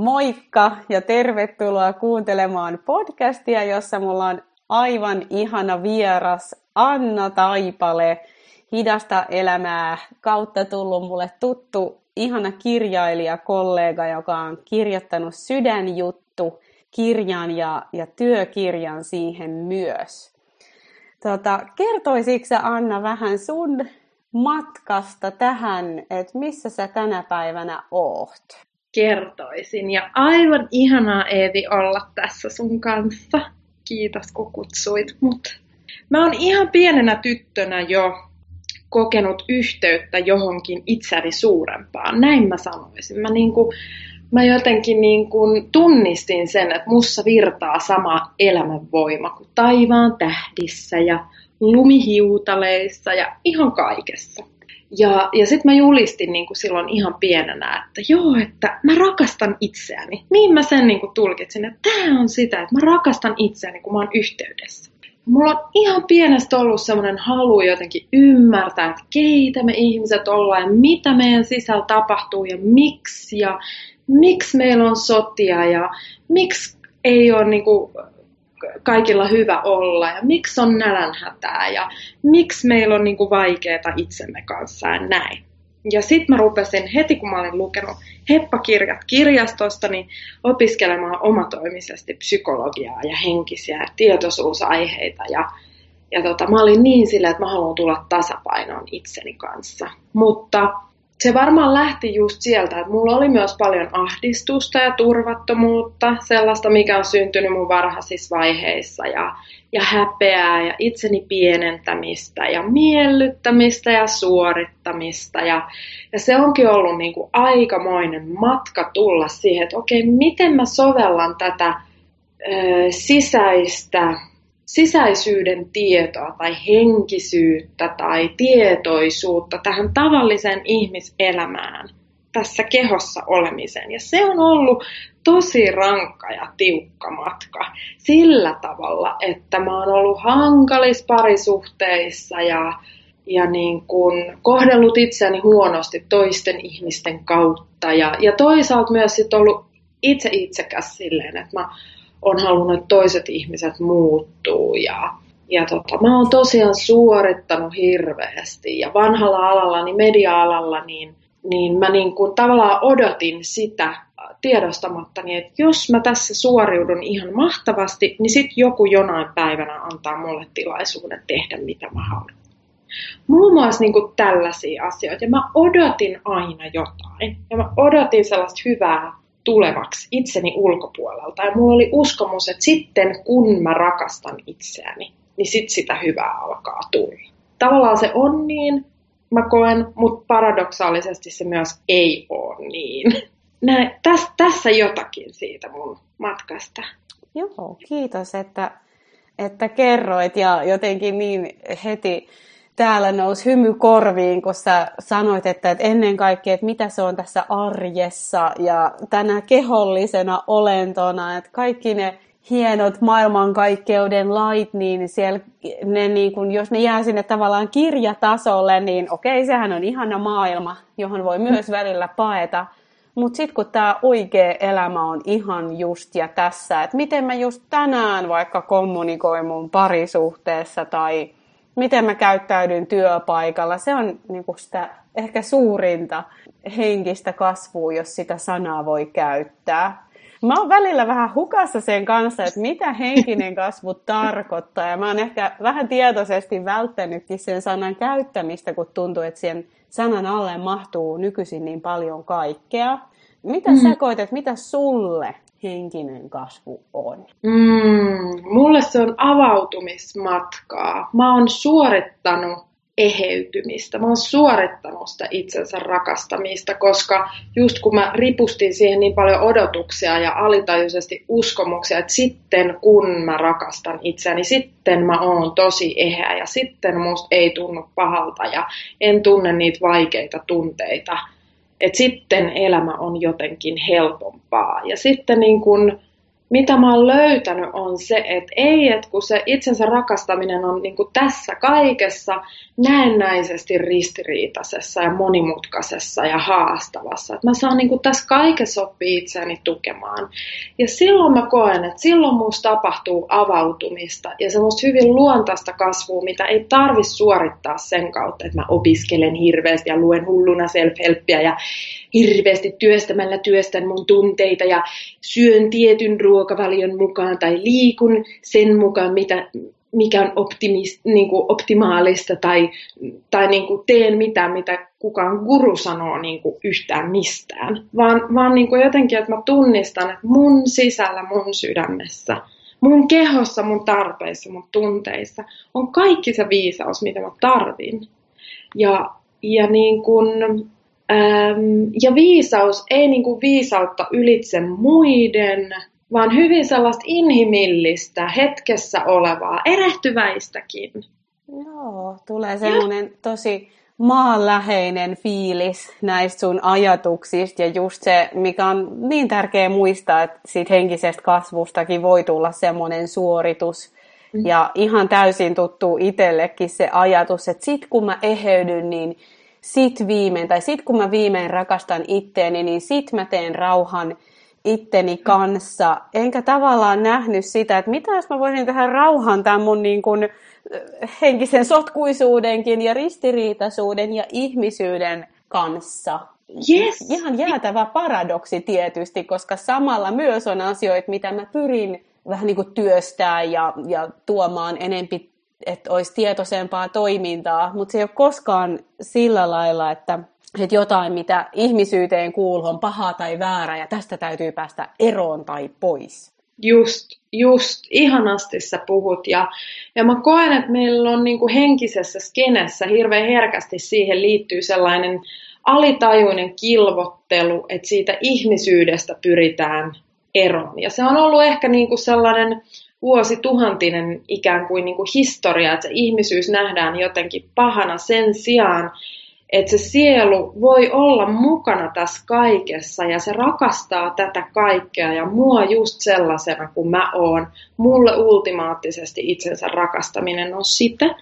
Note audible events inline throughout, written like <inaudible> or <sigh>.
Moikka ja tervetuloa kuuntelemaan podcastia, jossa mulla on aivan ihana vieras Anna Taipale, hidasta elämää kautta tullut mulle tuttu ihana kirjailija, kollega, joka on kirjoittanut Sydänjuttu kirjan ja, ja työkirjan siihen myös. Tota, kertoisitko Anna vähän sun matkasta tähän, että missä sä tänä päivänä oot? Kertoisin. Ja aivan ihanaa Eevi olla tässä sun kanssa. Kiitos kun kutsuit mut. Mä oon ihan pienenä tyttönä jo kokenut yhteyttä johonkin itseni suurempaan. Näin mä sanoisin. Mä, niin kuin, mä jotenkin niin kuin tunnistin sen, että mussa virtaa sama elämänvoima kuin taivaan tähdissä ja lumihiutaleissa ja ihan kaikessa. Ja, ja sitten mä julistin niin kuin silloin ihan pienenä, että joo, että mä rakastan itseäni. Niin mä sen niin kuin tulkitsin, että tämä on sitä, että mä rakastan itseäni, kun mä oon yhteydessä. Mulla on ihan pienestä ollut semmoinen halu jotenkin ymmärtää, että keitä me ihmiset ollaan ja mitä meidän sisällä tapahtuu ja miksi ja miksi meillä on sotia ja miksi ei ole niin kuin kaikilla hyvä olla ja miksi on nälänhätää ja miksi meillä on niin vaikeaa itsemme kanssa ja näin. Ja sitten mä rupesin heti, kun mä olin lukenut heppakirjat kirjastosta, niin opiskelemaan omatoimisesti psykologiaa ja henkisiä tietoisuusaiheita. Ja, ja tota, mä olin niin sillä, että mä haluan tulla tasapainoon itseni kanssa. Mutta se varmaan lähti just sieltä, että mulla oli myös paljon ahdistusta ja turvattomuutta, sellaista, mikä on syntynyt mun varhaisissa vaiheissa, ja, ja häpeää ja itseni pienentämistä ja miellyttämistä ja suorittamista. Ja, ja se onkin ollut niin kuin aikamoinen matka tulla siihen, että okei, miten mä sovellan tätä ö, sisäistä sisäisyyden tietoa tai henkisyyttä tai tietoisuutta tähän tavalliseen ihmiselämään, tässä kehossa olemiseen. Ja se on ollut tosi rankka ja tiukka matka sillä tavalla, että mä oon ollut hankalissa parisuhteissa ja, ja niin kun kohdellut itseäni huonosti toisten ihmisten kautta. Ja, ja toisaalta myös sit ollut itse itsekäs silleen, että mä on halunnut, että toiset ihmiset muuttuu ja, ja tota, mä oon tosiaan suorittanut hirveästi ja vanhalla alalla, niin media-alalla, niin, niin mä niin kuin tavallaan odotin sitä tiedostamattani, että jos mä tässä suoriudun ihan mahtavasti, niin sitten joku jonain päivänä antaa mulle tilaisuuden tehdä mitä mä haluan. Muun muassa niin kuin tällaisia asioita. Ja mä odotin aina jotain. Ja mä odotin sellaista hyvää tulevaksi itseni ulkopuolelta. Ja mulla oli uskomus, että sitten kun mä rakastan itseäni, niin sit sitä hyvää alkaa tulla. Tavallaan se on niin, mä koen, mutta paradoksaalisesti se myös ei ole niin. Näin, täs, tässä jotakin siitä mun matkasta. Joo, kiitos, että, että kerroit ja jotenkin niin heti täällä nousi hymy korviin, kun sä sanoit, että, että ennen kaikkea, että mitä se on tässä arjessa ja tänä kehollisena olentona, että kaikki ne hienot maailmankaikkeuden lait, niin siellä ne niin kun, jos ne jää sinne tavallaan kirjatasolle, niin okei, sehän on ihana maailma, johon voi myös välillä paeta. Mutta sitten kun tämä oikea elämä on ihan just ja tässä, että miten mä just tänään vaikka kommunikoin mun parisuhteessa tai miten mä käyttäydyn työpaikalla. Se on niin kuin sitä ehkä suurinta henkistä kasvua, jos sitä sanaa voi käyttää. Mä oon välillä vähän hukassa sen kanssa, että mitä henkinen kasvu <laughs> tarkoittaa. Ja mä oon ehkä vähän tietoisesti välttänytkin sen sanan käyttämistä, kun tuntuu, että sen sanan alle mahtuu nykyisin niin paljon kaikkea. Mitä mm. sä koet, että mitä sulle henkinen kasvu on? Mm, mulle se on avautumismatkaa. Mä oon suorittanut eheytymistä. Mä oon suorittanut sitä itsensä rakastamista, koska just kun mä ripustin siihen niin paljon odotuksia ja alitajuisesti uskomuksia, että sitten kun mä rakastan itseäni, sitten mä oon tosi eheä ja sitten musta ei tunnu pahalta ja en tunne niitä vaikeita tunteita että sitten elämä on jotenkin helpompaa. Ja sitten niin kun mitä mä oon löytänyt on se, että ei, että kun se itsensä rakastaminen on niin tässä kaikessa näennäisesti ristiriitaisessa ja monimutkaisessa ja haastavassa. Että mä saan niin tässä kaikessa oppia itseäni tukemaan. Ja silloin mä koen, että silloin musta tapahtuu avautumista ja semmoista hyvin luontaista kasvua, mitä ei tarvi suorittaa sen kautta, että mä opiskelen hirveästi ja luen hulluna self-helppiä ja hirveästi työstämällä työstän mun tunteita ja syön tietyn ruokavalion mukaan tai liikun sen mukaan, mitä, mikä on optimist, niin kuin optimaalista tai, tai niin kuin teen mitään, mitä kukaan guru sanoo niin kuin yhtään mistään. Vaan, vaan niin kuin jotenkin, että mä tunnistan, että mun sisällä, mun sydämessä, mun kehossa, mun tarpeissa, mun tunteissa on kaikki se viisaus, mitä mä tarvin. Ja, ja niin kuin, ja viisaus ei niin kuin viisautta ylitse muiden, vaan hyvin sellaista inhimillistä, hetkessä olevaa, erehtyväistäkin. Joo, tulee semmoinen tosi maanläheinen fiilis näistä sun ajatuksista ja just se, mikä on niin tärkeä muistaa, että siitä henkisestä kasvustakin voi tulla semmoinen suoritus. Mm. Ja ihan täysin tuttuu itsellekin se ajatus, että sit kun mä eheydyn, niin sit viimein, tai sit kun mä viimein rakastan itteeni, niin sit mä teen rauhan itteni kanssa. Enkä tavallaan nähnyt sitä, että mitä jos mä voisin tehdä rauhan tämän mun niin kuin henkisen sotkuisuudenkin ja ristiriitaisuuden ja ihmisyyden kanssa. Yes. Ihan jäätävä paradoksi tietysti, koska samalla myös on asioita, mitä mä pyrin vähän niin kuin työstää ja, ja tuomaan enempi että olisi tietoisempaa toimintaa, mutta se ei ole koskaan sillä lailla, että, että jotain, mitä ihmisyyteen kuuluu, on pahaa tai väärä ja tästä täytyy päästä eroon tai pois. Just, just, ihanasti sä puhut. Ja, ja mä koen, että meillä on niin henkisessä skenessä hirveän herkästi siihen liittyy sellainen alitajuinen kilvottelu, että siitä ihmisyydestä pyritään eroon. Ja se on ollut ehkä niin kuin sellainen vuosituhantinen ikään kuin, niin kuin historia, että se ihmisyys nähdään jotenkin pahana sen sijaan, että se sielu voi olla mukana tässä kaikessa ja se rakastaa tätä kaikkea ja mua just sellaisena kuin mä oon. Mulle ultimaattisesti itsensä rakastaminen on sitä.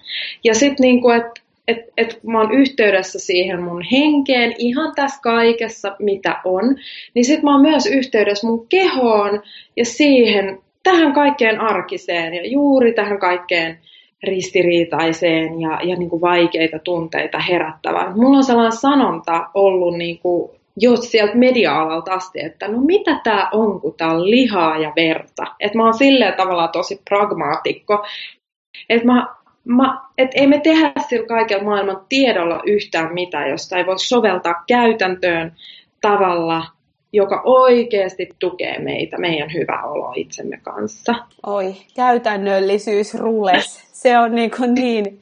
Ja sitten niin että et, et mä oon yhteydessä siihen mun henkeen ihan tässä kaikessa, mitä on, niin sitten mä oon myös yhteydessä mun kehoon ja siihen tähän kaikkeen arkiseen ja juuri tähän kaikkeen ristiriitaiseen ja, ja niin kuin vaikeita tunteita herättävään. Mulla on sellainen sanonta ollut niin kuin jo sieltä media-alalta asti, että no mitä tämä on, kun tämä on lihaa ja verta. Että mä oon silleen tavallaan tosi pragmaatikko, että mä, mä, et ei me tehdä sillä kaikella maailman tiedolla yhtään mitään, josta ei voi soveltaa käytäntöön tavalla, joka oikeasti tukee meitä, meidän hyvä olo itsemme kanssa. Oi, käytännöllisyys rules. Se on niin, kuin niin,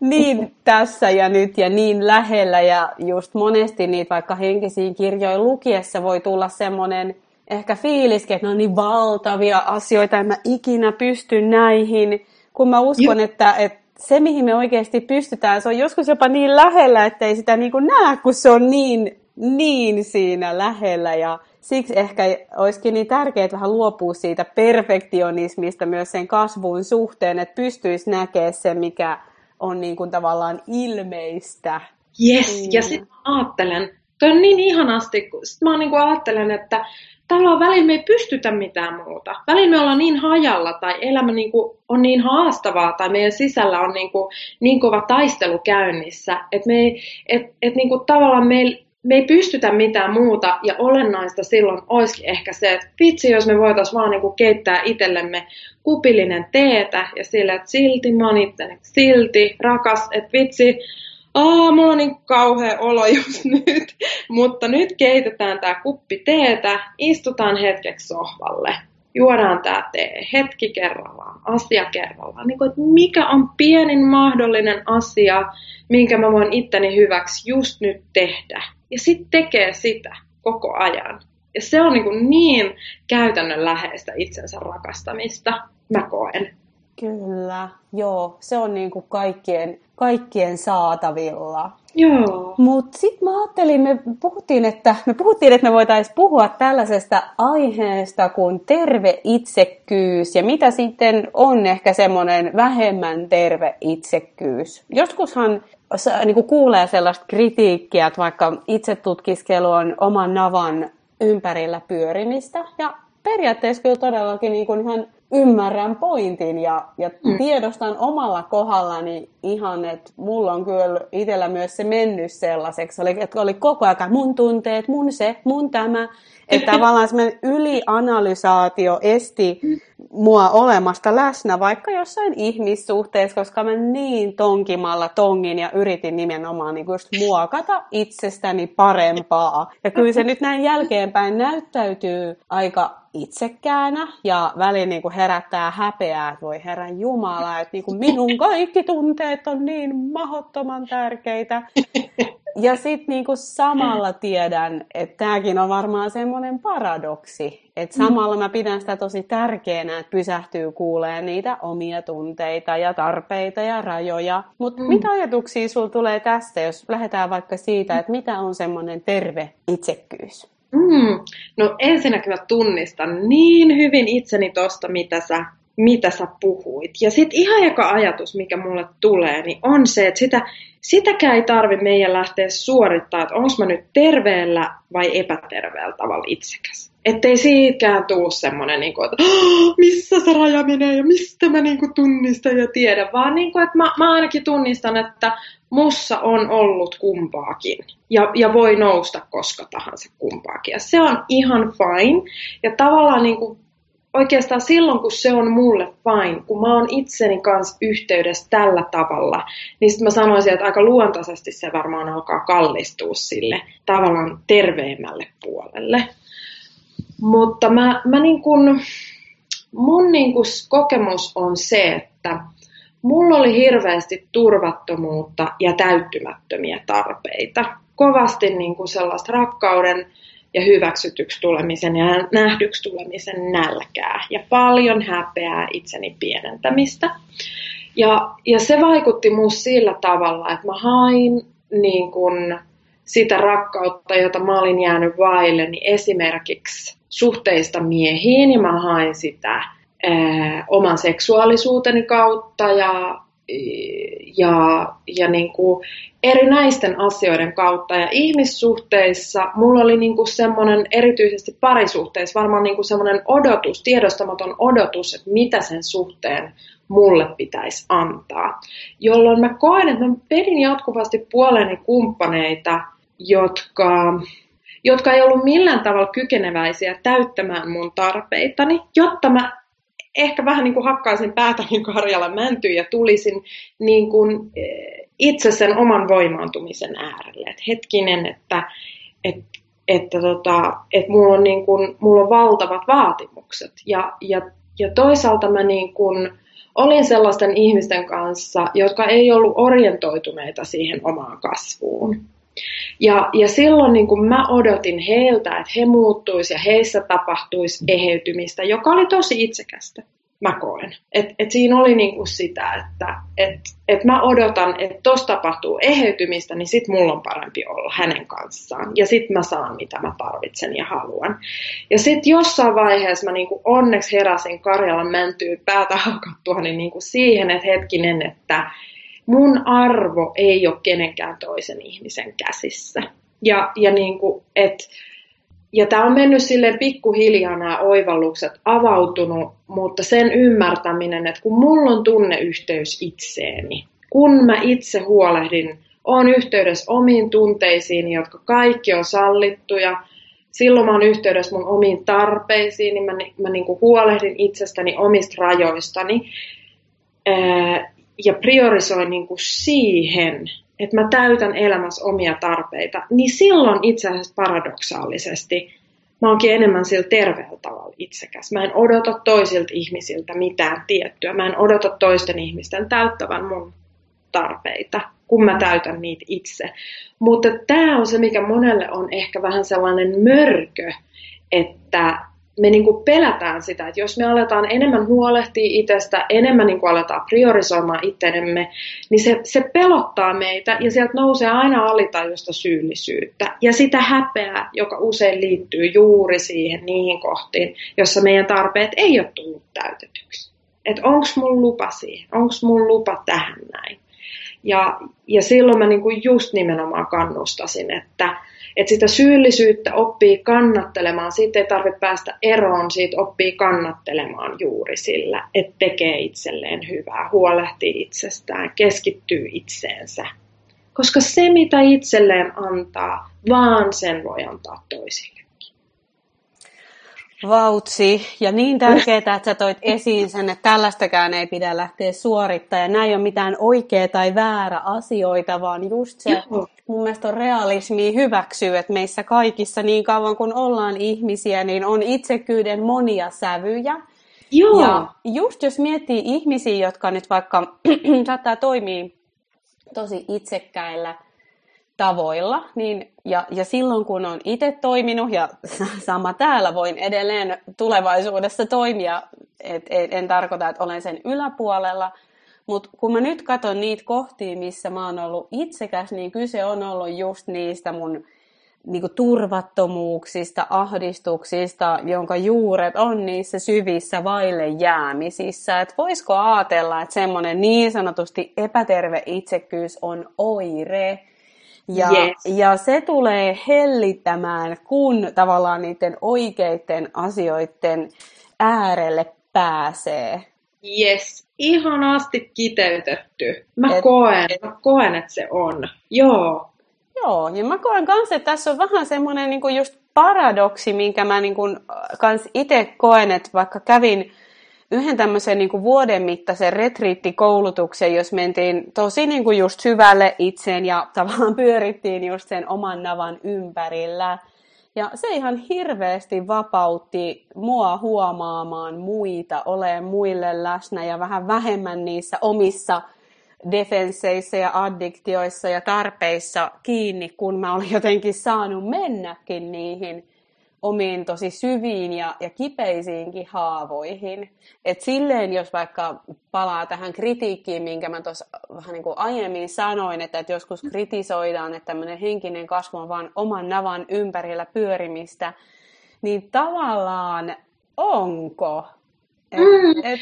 niin tässä ja nyt ja niin lähellä ja just monesti niitä vaikka henkisiin kirjoja lukiessa voi tulla semmoinen ehkä fiiliskin, että ne on niin valtavia asioita, että mä ikinä pystyn näihin, kun mä uskon, että, että se, mihin me oikeasti pystytään, se on joskus jopa niin lähellä, että ei sitä niin kuin näe, kun se on niin niin siinä lähellä ja siksi ehkä olisikin niin tärkeää vähän luopua siitä perfektionismista myös sen kasvun suhteen, että pystyisi näkemään se, mikä on niin kuin tavallaan ilmeistä. Yes, ja sitten ajattelen, toi on niin ihanasti, kun sit mä niin kuin ajattelen, että tavallaan välillä me ei pystytä mitään muuta. Välillä me ollaan niin hajalla tai elämä niin kuin on niin haastavaa tai meidän sisällä on niin, kuin, niin kova taistelu käynnissä, että me ei, et, et niin kuin tavallaan meillä me ei pystytä mitään muuta ja olennaista silloin olisikin ehkä se, että vitsi, jos me voitaisiin vaan niinku keittää itsellemme kupillinen teetä ja sillä, että silti mä oon silti rakas, että vitsi, Aa, mulla on niin kauhea olo just <laughs> nyt, mutta nyt keitetään tämä kuppi teetä, istutaan hetkeksi sohvalle, juodaan tämä tee hetki kerrallaan, asia kerrallaan. Niin kuin, että mikä on pienin mahdollinen asia, minkä mä voin itteni hyväksi just nyt tehdä ja sitten tekee sitä koko ajan. Ja se on niin, niin käytännönläheistä itsensä rakastamista, mä koen. Kyllä, joo. Se on niin kuin kaikkien, kaikkien saatavilla. Joo. Mutta sitten mä ajattelin, me puhuttiin, että me puhuttiin, että me voitaisiin puhua tällaisesta aiheesta kuin terve itsekkyys ja mitä sitten on ehkä semmoinen vähemmän terve itsekkyys. Joskushan niin kuin kuulee sellaista kritiikkiä, että vaikka itsetutkiskelu on oman navan ympärillä pyörimistä ja periaatteessa kyllä todellakin niin kuin ihan ymmärrän pointin ja, ja mm. tiedostan omalla kohdallani ihan, että mulla on kyllä itsellä myös se mennyt sellaiseksi, oli, että oli koko ajan mun tunteet, mun se, mun tämä, että tavallaan semmoinen ylianalysaatio esti mua olemasta läsnä vaikka jossain ihmissuhteessa, koska mä niin tonkimalla tongin ja yritin nimenomaan niin just muokata itsestäni parempaa. Ja kyllä se nyt näin jälkeenpäin näyttäytyy aika itsekäänä ja väliin niin kuin herättää häpeää, että voi herran Jumala, että niin kuin minun kaikki tunteet on niin mahottoman tärkeitä. Ja sitten niinku samalla tiedän, että tämäkin on varmaan semmoinen paradoksi, että samalla mä pidän sitä tosi tärkeänä, että pysähtyy kuulee niitä omia tunteita ja tarpeita ja rajoja. Mutta mm. mitä ajatuksia sulla tulee tästä, jos lähdetään vaikka siitä, että mitä on semmoinen terve itsekkyys? Mm. No ensinnäkin mä tunnistan niin hyvin itseni tosta, mitä sä mitä sä puhuit. Ja sitten ihan joka ajatus, mikä mulle tulee, niin on se, että sitä, sitäkään ei tarvi meidän lähteä suorittaa, että onko mä nyt terveellä vai epäterveellä tavalla itsekäs. Ettei siitäkään tuu semmoinen, niin että missä se raja menee ja mistä mä niin kuin, tunnistan ja tiedän, vaan niin kuin, että mä, mä ainakin tunnistan, että mussa on ollut kumpaakin ja, ja voi nousta koska tahansa kumpaakin. Ja se on ihan fine. Ja tavallaan niin kuin oikeastaan silloin, kun se on mulle fine, kun mä oon itseni kanssa yhteydessä tällä tavalla, niin sitten mä sanoisin, että aika luontaisesti se varmaan alkaa kallistua sille tavallaan terveemmälle puolelle. Mutta mä, mä niin kun, mun niin kun kokemus on se, että mulla oli hirveästi turvattomuutta ja täyttymättömiä tarpeita. Kovasti niin sellaista rakkauden ja hyväksytyksi tulemisen ja nähdyksi tulemisen nälkää ja paljon häpeää itseni pienentämistä. Ja, ja se vaikutti minusta sillä tavalla, että mä hain niin kun sitä rakkautta, jota mä olin jäänyt vaille, niin esimerkiksi suhteista miehiin, ja mä hain sitä ää, oman seksuaalisuuteni kautta ja ja, ja niin kuin erinäisten asioiden kautta. Ja ihmissuhteissa mulla oli niin kuin semmoinen, erityisesti parisuhteissa, varmaan niin kuin semmoinen odotus, tiedostamaton odotus, että mitä sen suhteen mulle pitäisi antaa. Jolloin mä koen, että mä pedin jatkuvasti puoleni kumppaneita, jotka, jotka ei ollut millään tavalla kykeneväisiä täyttämään mun tarpeitani, jotta mä ehkä vähän niin kuin hakkaisin päätäni karjalla mäntyyn ja tulisin niin kuin eh, itse sen oman voimaantumisen äärelle. Et hetkinen, että, että, että, tota, että mulla, on niin kuin, mulla on valtavat vaatimukset. Ja, ja, ja toisaalta mä niin kuin olin sellaisten ihmisten kanssa, jotka ei ollut orientoituneita siihen omaan kasvuun. Ja, ja silloin niin kun mä odotin heiltä, että he muuttuisi ja heissä tapahtuisi eheytymistä, joka oli tosi itsekästä, mä koen. Et, et siinä oli niin kuin sitä, että et, et mä odotan, että tos tapahtuu eheytymistä, niin sit mulla on parempi olla hänen kanssaan. Ja sit mä saan, mitä mä tarvitsen ja haluan. Ja sit jossain vaiheessa mä niin kuin onneksi heräsin Karjalan mäntyy päätä haukattua niin, niin kuin siihen, että hetkinen, että mun arvo ei ole kenenkään toisen ihmisen käsissä. Ja, ja, niin kuin, et, ja tämä on mennyt silleen pikkuhiljaa nämä oivallukset avautunut, mutta sen ymmärtäminen, että kun mulla on tunneyhteys itseeni, kun mä itse huolehdin, on yhteydessä omiin tunteisiin, jotka kaikki on sallittuja, silloin mä oon yhteydessä mun omiin tarpeisiin, niin mä, mä niin kuin huolehdin itsestäni omista rajoistani, ja priorisoin niin kuin siihen, että mä täytän elämässä omia tarpeita, niin silloin itse asiassa paradoksaalisesti mä oonkin enemmän sillä terveellä tavalla itsekäs. Mä en odota toisilta ihmisiltä mitään tiettyä. Mä en odota toisten ihmisten täyttävän mun tarpeita, kun mä täytän niitä itse. Mutta tämä on se, mikä monelle on ehkä vähän sellainen mörkö, että me niin kuin pelätään sitä, että jos me aletaan enemmän huolehtia itsestä, enemmän niin kuin aletaan priorisoimaan itsenemme, niin se, se pelottaa meitä ja sieltä nousee aina alitajusta syyllisyyttä ja sitä häpeää, joka usein liittyy juuri siihen niihin kohtiin, jossa meidän tarpeet ei ole tullut täytetyksi. Että onko mun lupa siihen, onko mun lupa tähän näin. Ja, ja silloin mä niin kuin just nimenomaan kannustasin, että, että sitä syyllisyyttä oppii kannattelemaan, siitä ei tarvitse päästä eroon, siitä oppii kannattelemaan juuri sillä, että tekee itselleen hyvää, huolehtii itsestään, keskittyy itseensä. Koska se, mitä itselleen antaa, vaan sen voi antaa toisille. Vautsi, ja niin tärkeää, että sä toit esiin sen, että tällaistakään ei pidä lähteä suorittamaan. Ja näin ei ole mitään oikea tai väärä asioita, vaan just se, Joo. Mun mielestä on realismi hyväksyä, että meissä kaikissa niin kauan kun ollaan ihmisiä, niin on itsekyyden monia sävyjä. Joo. Ja just jos miettii ihmisiä, jotka nyt vaikka <clears throat> saattaa toimia tosi itsekkäillä tavoilla, niin, ja, ja silloin kun on itse toiminut, ja <laughs> sama täällä voin edelleen tulevaisuudessa toimia, et, et, en tarkoita, että olen sen yläpuolella, mutta kun mä nyt katson niitä kohtia, missä mä oon ollut itsekäs, niin kyse on ollut just niistä mun niinku turvattomuuksista, ahdistuksista, jonka juuret on niissä syvissä vaille jäämisissä. Et voisiko ajatella, että semmoinen niin sanotusti epäterve itsekkyys on oire, ja, yes. ja se tulee hellittämään, kun tavallaan niiden oikeiden asioiden äärelle pääsee. Yes, ihanasti kiteytetty. Mä et, koen, et, mä koen, että se on. Joo. Joo, ja mä koen kanssa, että tässä on vähän semmoinen niin just paradoksi, minkä mä niin kuin, kans itse koen, että vaikka kävin yhden tämmöisen niin kuin vuoden mittaisen retriittikoulutuksen, jos mentiin tosi niin kuin just syvälle itseen ja tavallaan pyörittiin just sen oman navan ympärillä. Ja se ihan hirveästi vapautti mua huomaamaan muita, olemaan muille läsnä ja vähän vähemmän niissä omissa defensseissa ja addiktioissa ja tarpeissa kiinni, kun mä olin jotenkin saanut mennäkin niihin omiin tosi syviin ja, ja kipeisiinkin haavoihin. Et silleen, jos vaikka palaa tähän kritiikkiin, minkä mä tuossa vähän niin kuin aiemmin sanoin, että, että joskus kritisoidaan, että tämmöinen henkinen kasvu on vain oman navan ympärillä pyörimistä, niin tavallaan onko? Et, mm. et...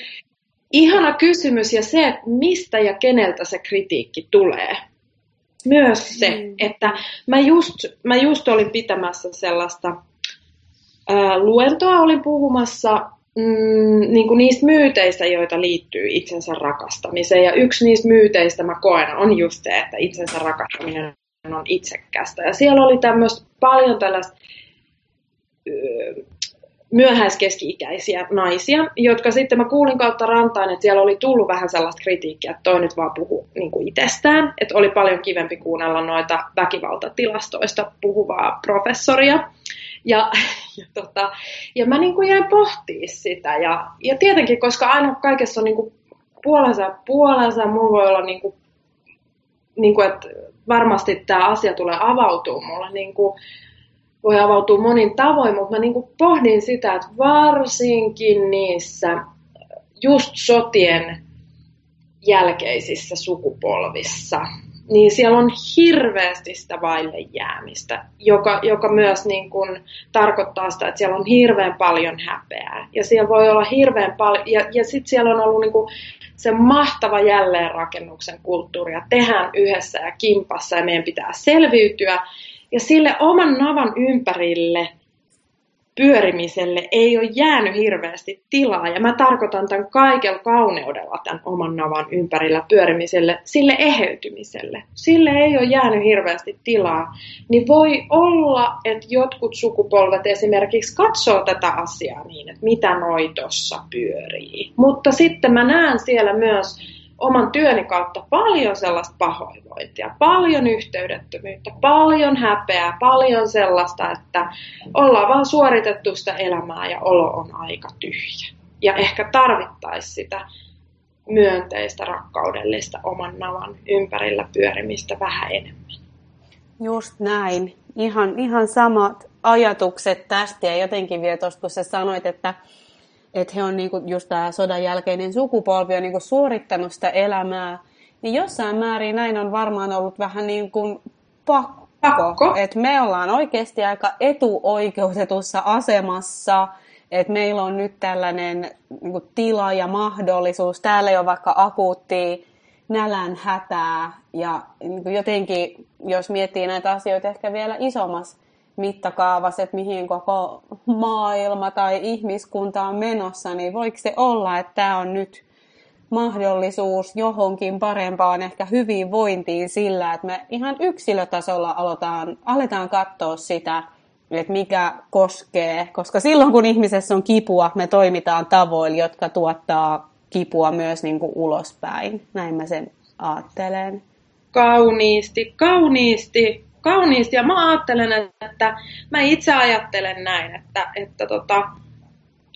Ihana kysymys ja se, että mistä ja keneltä se kritiikki tulee. Myös se, mm. että mä just, mä just olin pitämässä sellaista luentoa olin puhumassa mm, niin kuin niistä myyteistä, joita liittyy itsensä rakastamiseen. Ja yksi niistä myyteistä mä koen on just se, että itsensä rakastaminen on itsekkästä. Ja siellä oli tämmöistä paljon tällaista myöhäiskeski-ikäisiä naisia, jotka sitten mä kuulin kautta rantaan, että siellä oli tullut vähän sellaista kritiikkiä, että toi nyt vaan puhu niin kuin itsestään, että oli paljon kivempi kuunnella noita väkivaltatilastoista puhuvaa professoria. Ja, <laughs> ja, tota, ja mä niin kuin jäin pohtimaan sitä. Ja, ja tietenkin, koska aina kaikessa on niin kuin puolensa ja puolensa, mulla voi olla niin kuin, niin kuin, että varmasti tämä asia tulee avautua mulle niin kuin, voi avautua monin tavoin, mutta mä niin kuin pohdin sitä, että varsinkin niissä just sotien jälkeisissä sukupolvissa, niin siellä on hirveästi sitä vaille jäämistä, joka, joka myös niin kuin tarkoittaa sitä, että siellä on hirveän paljon häpeää. Ja siellä voi olla hirveän paljon, ja, ja sitten siellä on ollut niin kuin se mahtava jälleenrakennuksen kulttuuri, ja tehdään yhdessä ja kimpassa, ja meidän pitää selviytyä. Ja sille oman navan ympärille pyörimiselle ei ole jäänyt hirveästi tilaa. Ja mä tarkoitan tämän kaikella kauneudella tämän oman navan ympärillä pyörimiselle, sille eheytymiselle. Sille ei ole jäänyt hirveästi tilaa. Niin voi olla, että jotkut sukupolvet esimerkiksi katsoo tätä asiaa niin, että mitä noi tossa pyörii. Mutta sitten mä näen siellä myös oman työni kautta paljon sellaista pahoinvointia, paljon yhteydettömyyttä, paljon häpeää, paljon sellaista, että ollaan vaan suoritettu sitä elämää ja olo on aika tyhjä. Ja ehkä tarvittaisi sitä myönteistä, rakkaudellista oman navan ympärillä pyörimistä vähän enemmän. Just näin. ihan, ihan samat ajatukset tästä ja jotenkin vielä tuosta, kun sä sanoit, että, että he on niinku just tämä sodan jälkeinen sukupolvi on niinku suorittanut sitä elämää, niin jossain määrin näin on varmaan ollut vähän niin kuin pakko. pakko. Että me ollaan oikeasti aika etuoikeutetussa asemassa, että meillä on nyt tällainen niin kuin tila ja mahdollisuus. Täällä ei ole vaikka akuutti nälän hätää ja niin kuin jotenkin, jos miettii näitä asioita ehkä vielä isommassa mittakaavassa, että mihin koko maailma tai ihmiskunta on menossa, niin voiko se olla, että tämä on nyt mahdollisuus johonkin parempaan ehkä hyvinvointiin sillä, että me ihan yksilötasolla aletaan, aletaan katsoa sitä, että mikä koskee, koska silloin kun ihmisessä on kipua, me toimitaan tavoilla, jotka tuottaa kipua myös niin kuin ulospäin. Näin mä sen ajattelen. Kauniisti, kauniisti, kauniisti. Ja mä ajattelen, että mä itse ajattelen näin, että, että tota,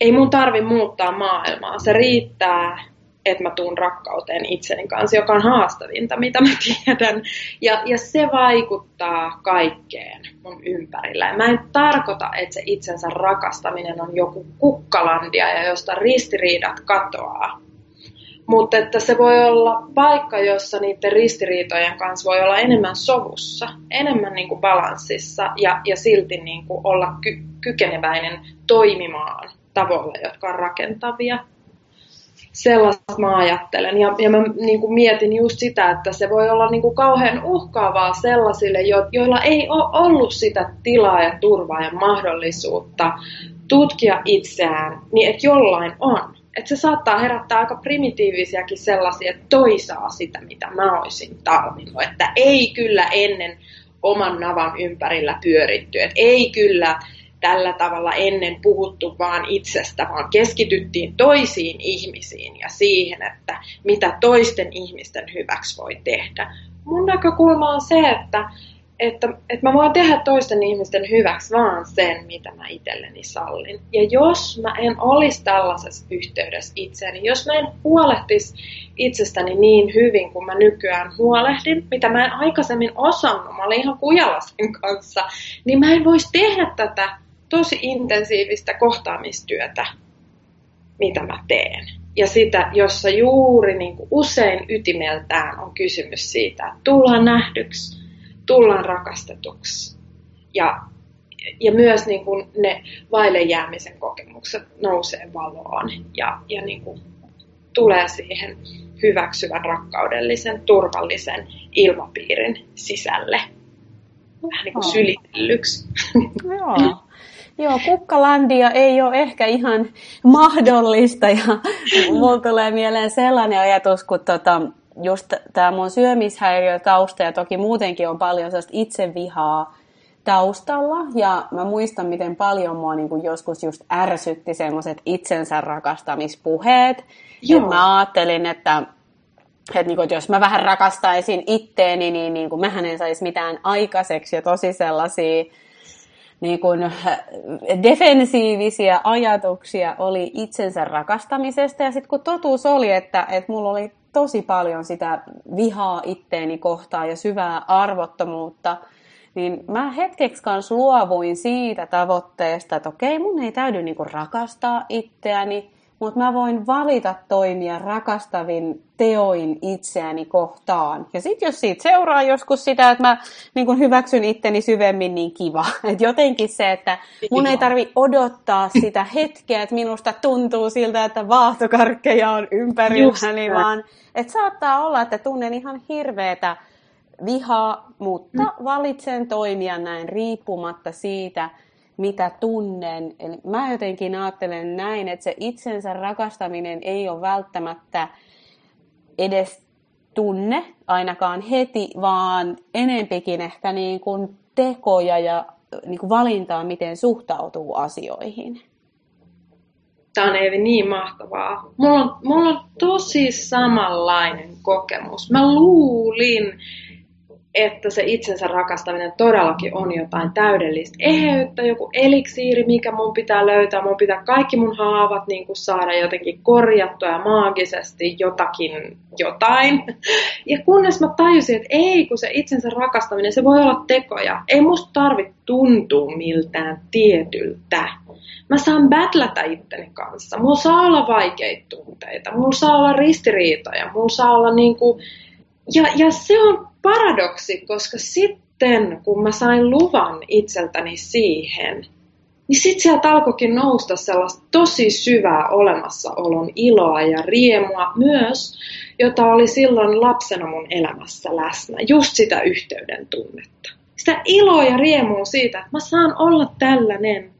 ei mun tarvi muuttaa maailmaa. Se riittää, että mä tuun rakkauteen itseni kanssa, joka on haastavinta, mitä mä tiedän. Ja, ja se vaikuttaa kaikkeen mun ympärillä. Ja mä en tarkoita, että se itsensä rakastaminen on joku kukkalandia ja josta ristiriidat katoaa. Mutta että se voi olla paikka, jossa niiden ristiriitojen kanssa voi olla enemmän sovussa, enemmän niin kuin balanssissa ja, ja silti niin kuin olla ky- kykeneväinen toimimaan tavoilla, jotka on rakentavia sellaista mä ajattelen. Ja, ja mä niin kuin mietin just sitä, että se voi olla niin kuin kauhean uhkaavaa sellaisille, jo, joilla ei ole ollut sitä tilaa ja turvaa ja mahdollisuutta tutkia itseään, niin että jollain on. Että se saattaa herättää aika primitiivisiäkin sellaisia, että toisaa sitä, mitä mä olisin tarvinnut. Että ei kyllä ennen oman navan ympärillä pyöritty. Että ei kyllä tällä tavalla ennen puhuttu vaan itsestä, vaan keskityttiin toisiin ihmisiin ja siihen, että mitä toisten ihmisten hyväksi voi tehdä. Mun näkökulma on se, että, että, että mä voin tehdä toisten ihmisten hyväksi vaan sen, mitä mä itselleni sallin. Ja jos mä en olisi tällaisessa yhteydessä itseäni, jos mä en huolehtisi itsestäni niin hyvin kuin mä nykyään huolehdin, mitä mä en aikaisemmin osannut, mä olin ihan kujalla sen kanssa, niin mä en voisi tehdä tätä tosi intensiivistä kohtaamistyötä, mitä mä teen. Ja sitä, jossa juuri niin kuin usein ytimeltään on kysymys siitä, että tullaan nähdyksi, tullaan rakastetuksi. Ja, ja myös niin kuin ne vaille jäämisen kokemukset nousee valoon ja, ja niin kuin tulee siihen hyväksyvän, rakkaudellisen, turvallisen ilmapiirin sisälle. Vähän niin kuin sylitellyksi. Joo. Joo, kukkalandia ei ole ehkä ihan mahdollista ja <laughs> mulla tulee mieleen sellainen ajatus, kun tota, just tämä mun syömishäiriö tausta ja toki muutenkin on paljon sellaista itsevihaa taustalla ja mä muistan, miten paljon mua niin joskus just ärsytti semmoiset itsensä rakastamispuheet. Joo. mä ajattelin, että että, niin kuin, että jos mä vähän rakastaisin itteeni, niin, niin kuin, mähän en saisi mitään aikaiseksi ja tosi sellaisia niin kuin, äh, defensiivisiä ajatuksia oli itsensä rakastamisesta. Ja sitten kun totuus oli, että, että mulla oli tosi paljon sitä vihaa itteeni kohtaan ja syvää arvottomuutta, niin mä hetkeksi kanssa luovuin siitä tavoitteesta, että okei, mun ei täydy niinku rakastaa itseäni, mutta mä voin valita toimia rakastavin teoin itseäni kohtaan. Ja sitten jos siitä seuraa joskus sitä, että mä niin kun hyväksyn itteni syvemmin, niin kiva. <laughs> Et jotenkin se, että mun ei tarvi odottaa sitä hetkeä, että minusta tuntuu siltä, että vaahtokarkkeja on ympärilläni, vaan että saattaa olla, että tunnen ihan hirveätä vihaa, mutta mm. valitsen toimia näin riippumatta siitä, mitä tunnen. Eli mä jotenkin ajattelen näin, että se itsensä rakastaminen ei ole välttämättä edes tunne ainakaan heti, vaan enempikin ehkä niin kuin tekoja ja niin kuin valintaa, miten suhtautuu asioihin. Tämä on Eevi niin mahtavaa. Mulla on, mulla on tosi samanlainen kokemus. Mä luulin, että se itsensä rakastaminen todellakin on jotain täydellistä eheyttä, joku eliksiiri, mikä mun pitää löytää. Mun pitää kaikki mun haavat niin kuin saada jotenkin korjattua ja maagisesti jotakin jotain. Ja kunnes mä tajusin, että ei, kun se itsensä rakastaminen, se voi olla tekoja. Ei musta tarvitse tuntua miltään tietyltä. Mä saan battlätä itteni kanssa. Mulla saa olla vaikeita tunteita, mulla saa olla ristiriitoja, mulla saa olla niinku... Ja, ja se on paradoksi, koska sitten kun mä sain luvan itseltäni siihen, niin sitten sieltä alkoikin nousta sellaista tosi syvää olemassaolon iloa ja riemua myös, jota oli silloin lapsena mun elämässä läsnä. Just sitä yhteyden tunnetta. Sitä iloa ja riemua siitä, että mä saan olla tällainen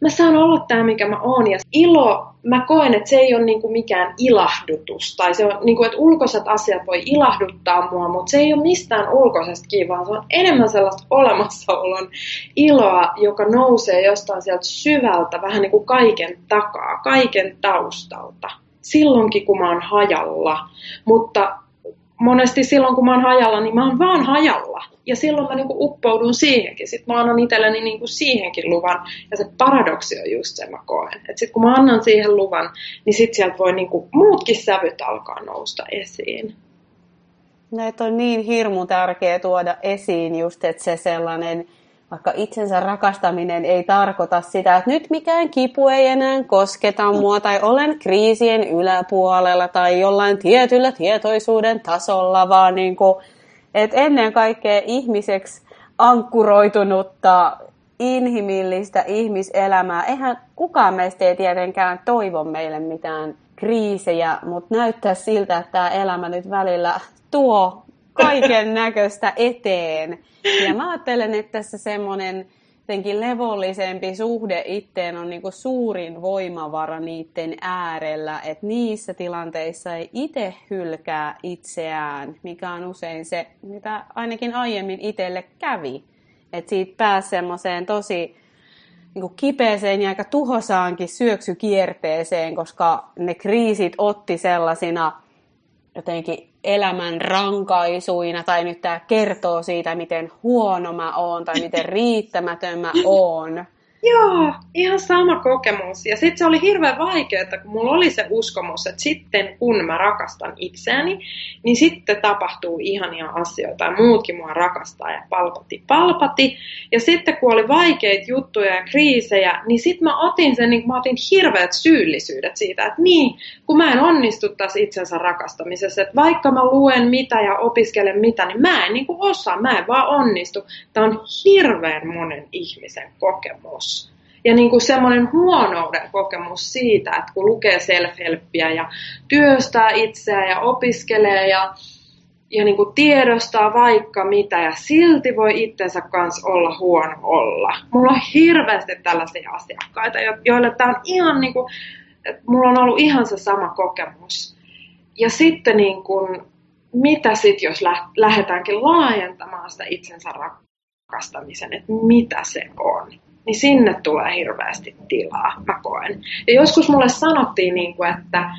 mä saan olla tämä, mikä mä oon. Ja ilo, mä koen, että se ei ole niinku mikään ilahdutus. Tai se on, niinku, että ulkoiset asiat voi ilahduttaa mua, mutta se ei ole mistään ulkoisesta vaan se on enemmän sellaista olemassaolon iloa, joka nousee jostain sieltä syvältä, vähän niin kuin kaiken takaa, kaiken taustalta. Silloinkin, kun mä oon hajalla. Mutta monesti silloin, kun mä oon hajalla, niin mä oon vaan hajalla. Ja silloin mä niinku uppoudun siihenkin. Sitten mä annan itselleni niinku siihenkin luvan. Ja se paradoksi on just se, mä koen. Että sitten kun mä annan siihen luvan, niin sitten sieltä voi niinku muutkin sävyt alkaa nousta esiin. Näitä on niin hirmu tärkeää tuoda esiin just, että se sellainen vaikka itsensä rakastaminen ei tarkoita sitä, että nyt mikään kipu ei enää kosketa mua tai olen kriisien yläpuolella tai jollain tietyllä tietoisuuden tasolla, vaan niin kuin, että ennen kaikkea ihmiseksi ankkuroitunutta inhimillistä ihmiselämää. Eihän kukaan meistä ei tietenkään toivo meille mitään kriisejä, mutta näyttää siltä, että tämä elämä nyt välillä tuo kaiken näköistä eteen. Ja mä ajattelen, että tässä semmoinen jotenkin levollisempi suhde itteen on niin suurin voimavara niiden äärellä, että niissä tilanteissa ei itse hylkää itseään, mikä on usein se, mitä ainakin aiemmin itselle kävi. Että siitä pääsi semmoiseen tosi niin kuin kipeeseen ja aika tuhosaankin syöksykierteeseen, koska ne kriisit otti sellaisina jotenkin elämän rankaisuina, tai nyt tämä kertoo siitä, miten huono mä oon, tai miten riittämätön mä oon. Joo, ihan sama kokemus. Ja sitten se oli hirveän vaikeaa, että kun mulla oli se uskomus, että sitten kun mä rakastan itseäni, niin sitten tapahtuu ihania asioita ja muutkin mua rakastaa ja palpati palpati. Ja sitten kun oli vaikeita juttuja ja kriisejä, niin sitten mä otin sen, niin mä otin hirveät syyllisyydet siitä, että niin, kun mä en onnistu tässä itsensä rakastamisessa, että vaikka mä luen mitä ja opiskelen mitä, niin mä en niin kuin osaa, mä en vaan onnistu. Tämä on hirveän monen ihmisen kokemus ja niin kuin semmoinen huonouden kokemus siitä, että kun lukee self-helppiä ja työstää itseään ja opiskelee ja, ja niin kuin tiedostaa vaikka mitä ja silti voi itsensä kanssa olla huono olla. Mulla on hirveästi tällaisia asiakkaita, joille tämä on ihan niin kuin, että mulla on ollut ihan se sama kokemus. Ja sitten niin kuin, mitä sitten, jos lähdetäänkin laajentamaan sitä itsensä rakastamisen, että mitä se on niin sinne tulee hirveästi tilaa, mä koen. Ja joskus mulle sanottiin, niin kuin, että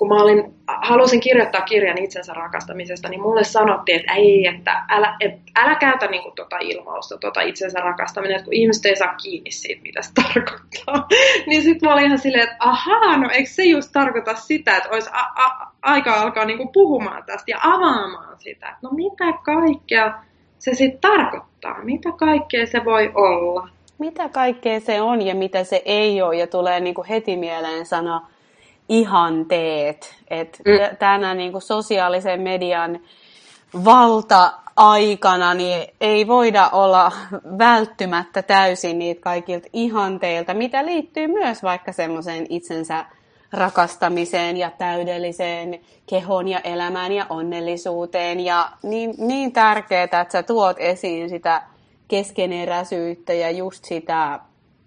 kun mä olin, halusin kirjoittaa kirjan itsensä rakastamisesta, niin mulle sanottiin, että ei, että älä, et, älä käytä niin kuin, tota ilmausta, tota itsensä rakastaminen, että kun ihmiset ei saa kiinni siitä, mitä se tarkoittaa. <laughs> niin sitten mä olin ihan silleen, että ahaa, no eikö se just tarkoita sitä, että olisi a- a- aika alkaa niin kuin, puhumaan tästä ja avaamaan sitä, no mitä kaikkea se sitten tarkoittaa, mitä kaikkea se voi olla mitä kaikkea se on ja mitä se ei ole. Ja tulee niin kuin heti mieleen sana ihanteet. Että mm. tänä niin kuin sosiaalisen median valta-aikana niin ei voida olla välttymättä täysin niitä kaikilta ihanteilta, mitä liittyy myös vaikka semmoiseen itsensä rakastamiseen ja täydelliseen kehon ja elämään ja onnellisuuteen. Ja niin, niin tärkeää, että sä tuot esiin sitä keskeneräisyyttä ja just sitä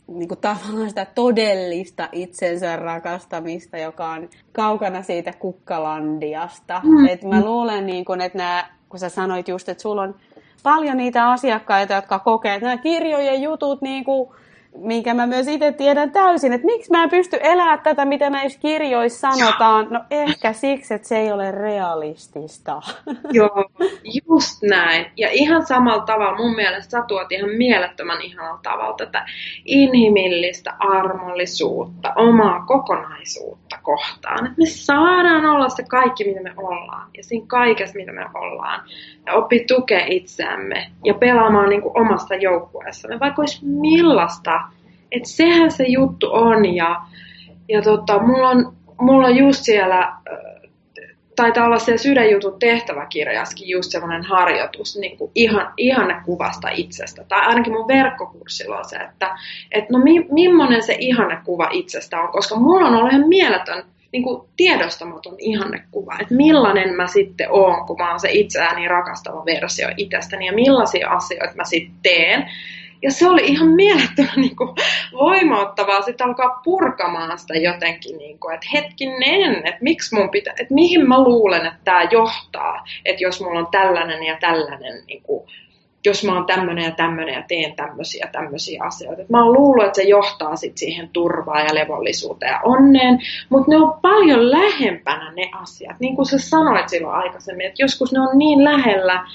niin kuin tavallaan sitä todellista itsensä rakastamista, joka on kaukana siitä kukkalandiasta. Mm. Et mä luulen, niin kun, että nämä, kun sä sanoit just, että sulla on paljon niitä asiakkaita, jotka kokee, että nämä kirjojen jutut niin kuin, minkä mä myös itse tiedän täysin, että miksi mä en pysty elämään tätä, mitä näissä kirjoissa sanotaan. No ehkä siksi, että se ei ole realistista. <laughs> Joo, just näin. Ja ihan samalla tavalla mun mielestä sä tuot ihan mielettömän ihanalla tavalla tätä inhimillistä armollisuutta, omaa kokonaisuutta kohtaan. Että me saadaan olla se kaikki, mitä me ollaan. Ja siinä kaikessa, mitä me ollaan. Ja oppi tukea itseämme ja pelaamaan niin kuin omasta joukkueessamme, vaikka olisi millaista. Että sehän se juttu on. Ja, ja tota, mulla, on, mulla on just siellä, taitaa olla siellä sydänjutun tehtäväkirjaskin just semmoinen harjoitus niin kuin ihan, ihanne kuvasta itsestä. Tai ainakin mun verkkokurssilla on se, että et no mi, millainen se kuva itsestä on, koska mulla on ollut ihan mieletön niin kuin tiedostamaton ihannekuva, että millainen mä sitten oon, kun mä oon se itseäni rakastava versio itsestäni ja millaisia asioita mä sitten teen. Ja se oli ihan mielettömän niin kuin, voimauttavaa sitten alkaa purkamaan sitä jotenkin, niin kuin, että hetkinen, että miksi mun pitää, että mihin mä luulen, että tämä johtaa, että jos mulla on tällainen ja tällainen niin kuin, jos mä oon tämmöinen ja tämmöinen ja teen tämmöisiä tämmöisiä asioita. Et mä oon luullut, että se johtaa sit siihen turvaan ja levollisuuteen ja onneen, mutta ne on paljon lähempänä ne asiat. Niin kuin sä sanoit silloin aikaisemmin, että joskus ne on niin lähellä,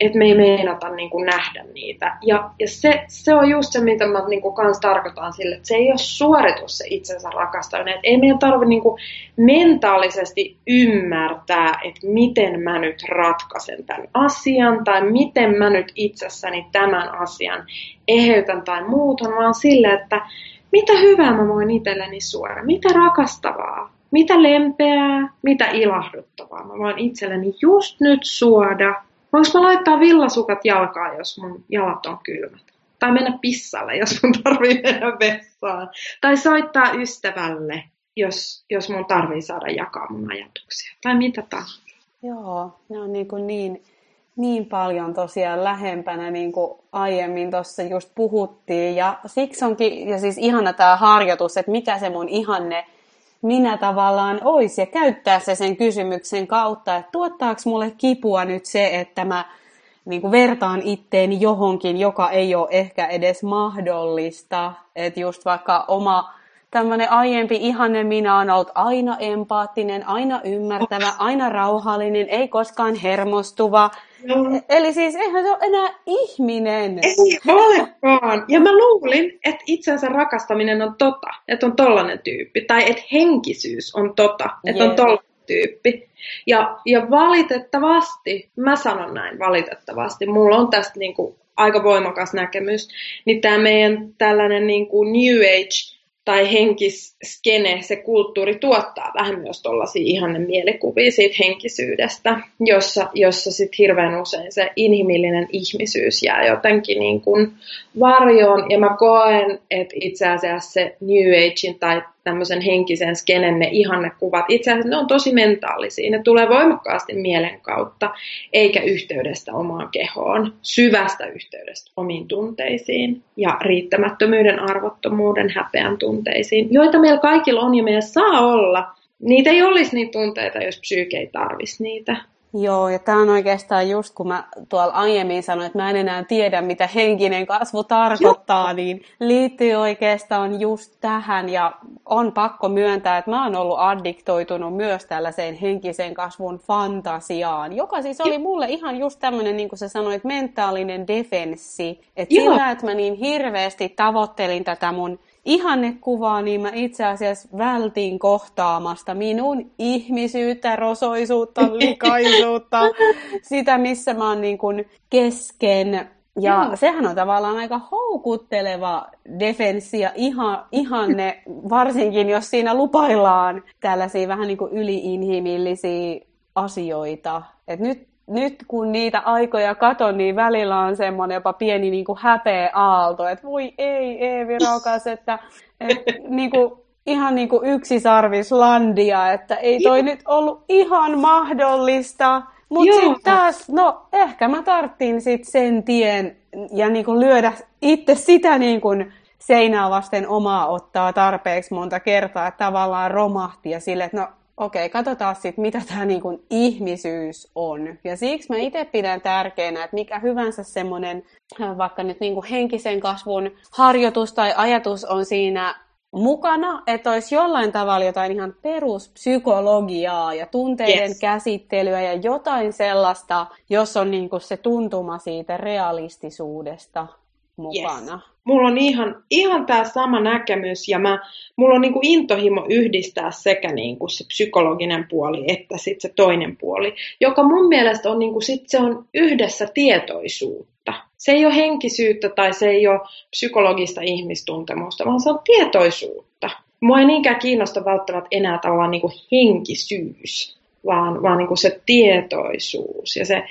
että me ei meinata niin kuin nähdä niitä. Ja, ja se, se on just se, mitä mä niin kuin kans tarkoitan sille, että se ei ole suoritus se itsensä rakastaminen. Että ei meidän tarvitse niin kuin mentaalisesti ymmärtää, että miten mä nyt ratkaisen tämän asian tai miten mä nyt itsessäni tämän asian eheytän tai muuton, vaan sille, että mitä hyvää mä voin itselleni suoda, mitä rakastavaa, mitä lempeää, mitä ilahduttavaa mä voin itselleni just nyt suoda Voinko mä laittaa villasukat jalkaan, jos mun jalat on kylmät? Tai mennä pissalle, jos mun tarvii mennä vessaan. Tai soittaa ystävälle, jos, jos mun tarvii saada jakaa mun ajatuksia. Tai mitä tahansa. Joo, ne on niin, kuin niin, niin paljon tosiaan lähempänä, niin kuin aiemmin tuossa just puhuttiin. Ja siksi onkin, ja siis ihana tämä harjoitus, että mikä se mun ihanne minä tavallaan ois ja käyttää se sen kysymyksen kautta, että tuottaako mulle kipua nyt se, että mä niin kuin vertaan itteeni johonkin, joka ei ole ehkä edes mahdollista. Että just vaikka oma tämmöinen aiempi ihanne minä on ollut aina empaattinen, aina ymmärtävä, aina rauhallinen, ei koskaan hermostuva. Eli siis eihän se ole enää ihminen. Ei olekaan. Ja mä luulin, että itsensä rakastaminen on tota, että on tollanen tyyppi. Tai että henkisyys on tota, että on tollanen tyyppi. Ja, ja valitettavasti, mä sanon näin valitettavasti, mulla on tästä niinku aika voimakas näkemys, niin tämä meidän tällainen niinku New Age tai henkiskene, se kulttuuri tuottaa vähän myös tuollaisia ihanne mielikuvia siitä henkisyydestä, jossa, jossa sitten hirveän usein se inhimillinen ihmisyys jää jotenkin niin kuin varjoon. Ja mä koen, että itse asiassa se New Agein tai tämmöisen henkisen skenen ne ihannekuvat, itse asiassa ne on tosi mentaalisia. Ne tulee voimakkaasti mielen kautta, eikä yhteydestä omaan kehoon, syvästä yhteydestä omiin tunteisiin ja riittämättömyyden, arvottomuuden, häpeän tunteisiin, joita meillä kaikilla on ja meillä saa olla. Niitä ei olisi niitä tunteita, jos psyyke ei tarvisi niitä. Joo, ja tämä on oikeastaan just kun mä tuolla aiemmin sanoin, että mä en enää tiedä, mitä henkinen kasvu tarkoittaa, Joo. niin liittyy oikeastaan just tähän. Ja on pakko myöntää, että mä oon ollut addiktoitunut myös tällaiseen henkisen kasvun fantasiaan, joka siis oli mulle ihan just tämmöinen, niin kuin sä sanoit, mentaalinen defenssi. Että sillä, että mä niin hirveästi tavoittelin tätä mun ihannekuvaa, niin mä itse asiassa vältin kohtaamasta minun ihmisyyttä, rosoisuutta, <laughs> likaisuutta, sitä missä mä oon niin kuin kesken. Ja Joo. sehän on tavallaan aika houkutteleva defenssi ja ihan, ihanne, <laughs> varsinkin jos siinä lupaillaan tällaisia vähän niin kuin yliinhimillisiä asioita. Et nyt nyt kun niitä aikoja katon, niin välillä on semmoinen jopa pieni niin kuin häpeä aalto, että voi ei Eevi rakas, että, että <laughs> niin kuin, ihan niin kuin yksisarvislandia, että ei toi Joo. nyt ollut ihan mahdollista. Mutta sitten taas, no ehkä mä tarttiin sit sen tien ja niin kuin lyödä itse sitä niin kuin seinää vasten omaa ottaa tarpeeksi monta kertaa, että tavallaan romahti ja sille, että no okei, okay, katsotaan sitten, mitä tämä niinku ihmisyys on. Ja siksi mä itse pidän tärkeänä, että mikä hyvänsä semmoinen äh, vaikka nyt niinku henkisen kasvun harjoitus tai ajatus on siinä mukana, että olisi jollain tavalla jotain ihan peruspsykologiaa ja tunteiden yes. käsittelyä ja jotain sellaista, jos on niinku se tuntuma siitä realistisuudesta mukana. Yes. Mulla on ihan, ihan tämä sama näkemys ja mä, mulla on niinku intohimo yhdistää sekä niinku se psykologinen puoli että sit se toinen puoli, joka mun mielestä on, niinku sit se on yhdessä tietoisuutta. Se ei ole henkisyyttä tai se ei ole psykologista ihmistuntemusta, vaan se on tietoisuutta. Mua ei niinkään kiinnosta välttämättä enää tavallaan niinku henkisyys, vaan, vaan niinku se tietoisuus ja se,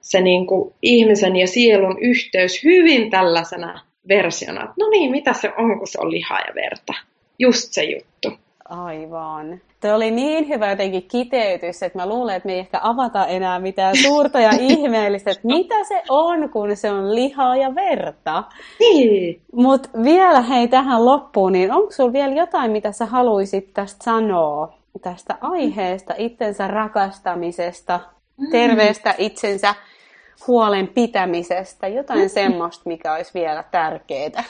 se niin kuin ihmisen ja sielun yhteys hyvin tällaisena versiona. No niin, mitä se on, kun se on lihaa ja verta. Just se juttu. Aivan. Tuo oli niin hyvä jotenkin kiteytys, että mä luulen, että me ei ehkä avata enää mitään suurta ja <laughs> ihmeellistä, että mitä se on, kun se on lihaa ja verta. Niin. Mutta vielä hei tähän loppuun, niin onko sulla vielä jotain, mitä sä haluaisit tästä sanoa, tästä aiheesta, itsensä rakastamisesta, mm. terveestä itsensä huolen pitämisestä, jotain mm. semmoista, mikä olisi vielä tärkeää?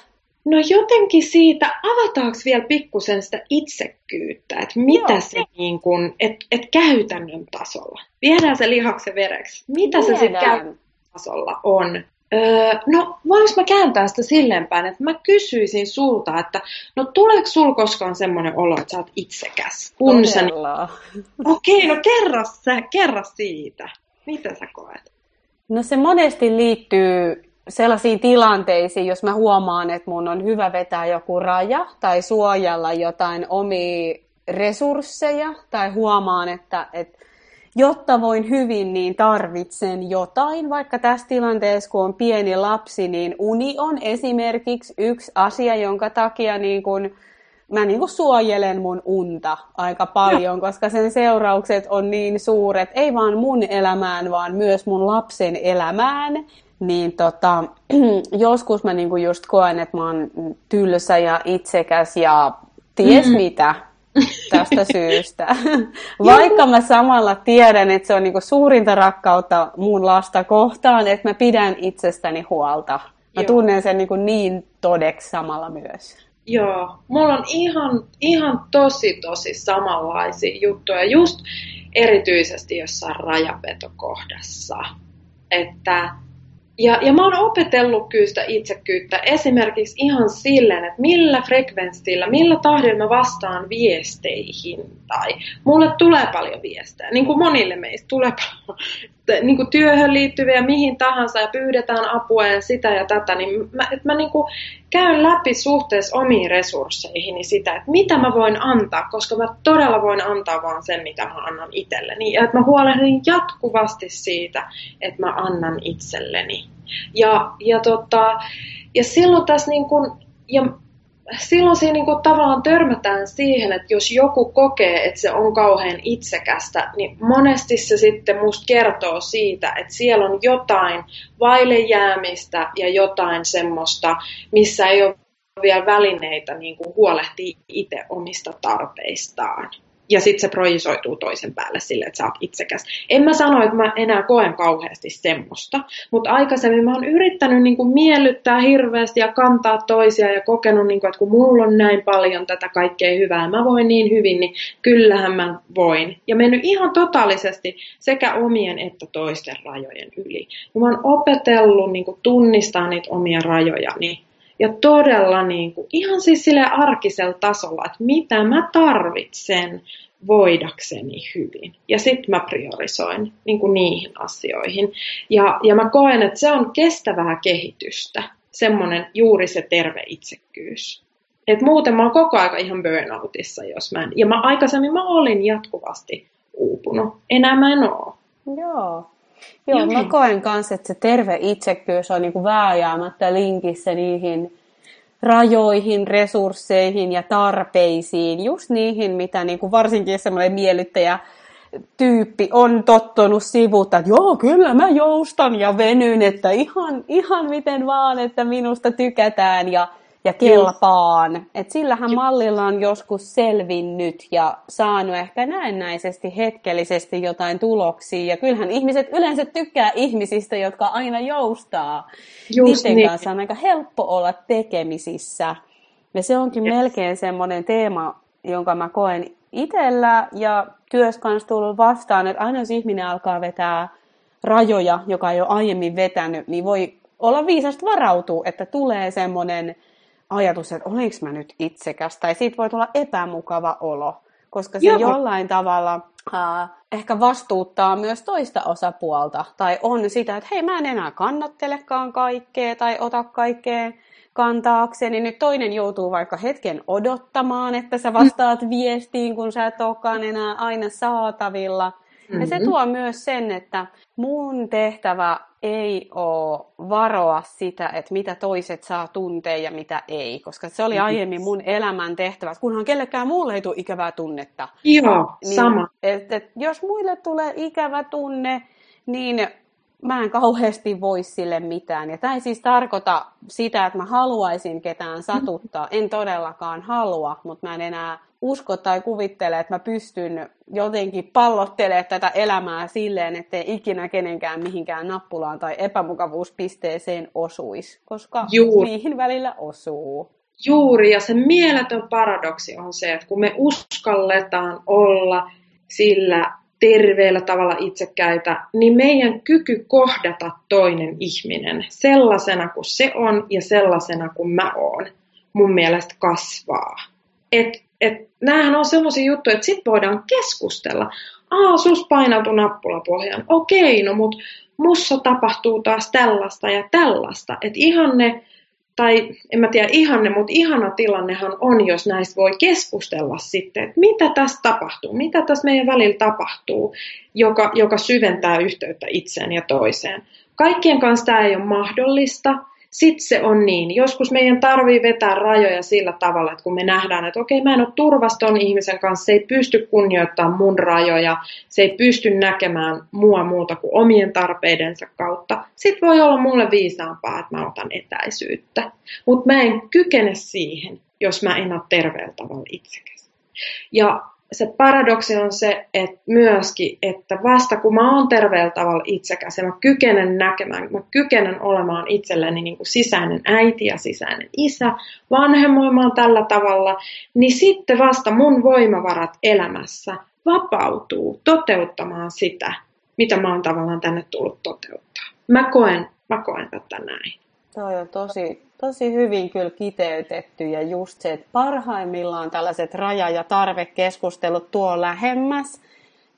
No jotenkin siitä, avataanko vielä pikkusen sitä itsekkyyttä, että mitä Joo. se niin kuin, että et käytännön tasolla, viedään se lihaksen vereksi, mitä viedään. se sitten käytännön tasolla on. Öö, no voinko mä kääntää sitä silleen päin, että mä kysyisin sulta, että no tuleeko sul koskaan semmoinen olo, että sä oot itsekäs? Kun sä... Okei, okay, no kerro, sä, kerro siitä. Mitä sä koet? No se monesti liittyy sellaisiin tilanteisiin, jos mä huomaan, että mun on hyvä vetää joku raja tai suojella jotain omia resursseja tai huomaan, että, että jotta voin hyvin, niin tarvitsen jotain. Vaikka tässä tilanteessa, kun on pieni lapsi, niin uni on esimerkiksi yksi asia, jonka takia niin kun mä niin kuin suojelen mun unta aika paljon, koska sen seuraukset on niin suuret, ei vaan mun elämään, vaan myös mun lapsen elämään. Niin tota, <clears throat> joskus mä niin kuin just koen, että mä oon tylsä ja itsekäs ja ties mm. mitä <laughs> tästä syystä. Vaikka mä samalla tiedän, että se on niin kuin suurinta rakkautta mun lasta kohtaan, että mä pidän itsestäni huolta. Mä Joo. tunnen sen niin, kuin niin todeksi samalla myös. Joo, mulla on ihan, ihan tosi tosi samanlaisia juttuja, just erityisesti jossain rajapetokohdassa. Että ja, ja mä oon opetellut kyllä sitä itsekyyttä esimerkiksi ihan silleen, että millä frekvenssillä, millä tahdilla mä vastaan viesteihin. Tai mulle tulee paljon viestejä, niin kuin monille meistä tulee paljon niin kuin työhön liittyviä mihin tahansa ja pyydetään apua ja sitä ja tätä. Niin mä, että mä niin kuin käyn läpi suhteessa omiin resursseihin sitä, että mitä mä voin antaa, koska mä todella voin antaa vaan sen, mitä mä annan itselleni. Ja että mä huolehdin jatkuvasti siitä, että mä annan itselleni. Ja, ja, tota, ja silloin tässä niin kuin, ja silloin siinä niin kuin tavallaan törmätään siihen, että jos joku kokee, että se on kauhean itsekästä, niin monesti se sitten musta kertoo siitä, että siellä on jotain vaille jäämistä ja jotain semmoista, missä ei ole vielä välineitä niin kuin huolehtia itse omista tarpeistaan ja sitten se projisoituu toisen päälle sille, että sä oot itsekäs. En mä sano, että mä enää koen kauheasti semmoista, mutta aikaisemmin mä oon yrittänyt niin kuin miellyttää hirveästi ja kantaa toisia ja kokenut, niin kuin, että kun mulla on näin paljon tätä kaikkea hyvää, mä voin niin hyvin, niin kyllähän mä voin. Ja mennyt ihan totaalisesti sekä omien että toisten rajojen yli. Ja mä oon opetellut niin kuin tunnistaa niitä omia rajojani ja todella niin kuin, ihan siis sille arkisella tasolla, että mitä mä tarvitsen voidakseni hyvin. Ja sitten mä priorisoin niin kuin niihin asioihin. Ja, ja mä koen, että se on kestävää kehitystä, semmoinen juuri se terve itsekkyys. Et muuten mä oon koko aika ihan burnoutissa, jos mä en. Ja mä aikaisemmin mä olin jatkuvasti uupunut. Enää mä en oo. Joo. Joo, Joo. mä koen kanssa, että se terve itsekkyys on niin kuin vääjäämättä linkissä niihin rajoihin, resursseihin ja tarpeisiin, just niihin, mitä niin kuin varsinkin semmoinen miellyttäjä tyyppi on tottunut sivuutta, että joo, kyllä mä joustan ja venyn, että ihan, ihan miten vaan, että minusta tykätään. Ja ja kelpaan. Et sillähän mallilla on joskus selvinnyt ja saanut ehkä näennäisesti hetkellisesti jotain tuloksia. Ja kyllähän ihmiset yleensä tykkää ihmisistä, jotka aina joustaa. Just Niiden niin. kanssa on aika helppo olla tekemisissä. Ja se onkin yes. melkein semmoinen teema, jonka mä koen itsellä ja työssä kanssa tullut vastaan, että aina jos ihminen alkaa vetää rajoja, joka ei ole aiemmin vetänyt, niin voi olla viisasta varautua, että tulee semmoinen ajatus, että olenko mä nyt itsekäs, tai siitä voi tulla epämukava olo, koska se Joo. jollain tavalla äh, ehkä vastuuttaa myös toista osapuolta, tai on sitä, että hei mä en enää kannattelekaan kaikkea, tai ota kaikkea kantaakseni. Nyt toinen joutuu vaikka hetken odottamaan, että sä vastaat viestiin, kun sä et olekaan enää aina saatavilla. Mm-hmm. Ja se mm-hmm. tuo myös sen, että mun tehtävä ei ole varoa sitä, että mitä toiset saa tuntea ja mitä ei, koska se oli aiemmin mun elämän tehtävä, kunhan kellekään muulle ei tule ikävää tunnetta. Joo, niin, sama. Et, et, jos muille tulee ikävä tunne, niin mä en kauheasti voi sille mitään. Ja tämä ei siis tarkoita sitä, että mä haluaisin ketään satuttaa. En todellakaan halua, mutta mä en enää usko tai kuvittele, että mä pystyn jotenkin pallottelemaan tätä elämää silleen, ettei ikinä kenenkään mihinkään nappulaan tai epämukavuuspisteeseen osuisi, koska Juuri. niihin välillä osuu. Juuri, ja se mieletön paradoksi on se, että kun me uskalletaan olla sillä terveellä tavalla itsekäitä, niin meidän kyky kohdata toinen ihminen sellaisena kuin se on ja sellaisena kuin mä oon, mun mielestä kasvaa. Et, et, näähän on sellaisia juttuja, että sit voidaan keskustella. Aa, sus painautu nappula pohjaan. Okei, no mut mussa tapahtuu taas tällaista ja tällaista. Että ihan ne tai en mä tiedä ihanne, mutta ihana tilannehan on, jos näistä voi keskustella sitten, että mitä tässä tapahtuu, mitä tässä meidän välillä tapahtuu, joka, joka syventää yhteyttä itseen ja toiseen. Kaikkien kanssa tämä ei ole mahdollista, sitten se on niin. Joskus meidän tarvii vetää rajoja sillä tavalla, että kun me nähdään, että okei, mä en ole turvaston ihmisen kanssa, se ei pysty kunnioittamaan mun rajoja, se ei pysty näkemään mua muuta kuin omien tarpeidensa kautta. Sitten voi olla mulle viisaampaa, että mä otan etäisyyttä. Mutta mä en kykene siihen, jos mä en ole terveellä tavalla itsekäs. Ja se paradoksi on se, että myöskin, että vasta kun mä oon terveellä tavalla itsekäs ja mä kykenen näkemään, mä kykenen olemaan itselleni niin kuin sisäinen äiti ja sisäinen isä, vanhemmoimaan tällä tavalla, niin sitten vasta mun voimavarat elämässä vapautuu toteuttamaan sitä, mitä mä oon tavallaan tänne tullut toteuttaa. Mä koen, mä koen tätä näin. Toi on tosi, tosi hyvin kyllä kiteytetty ja just se, että parhaimmillaan tällaiset raja- ja tarvekeskustelut tuo lähemmäs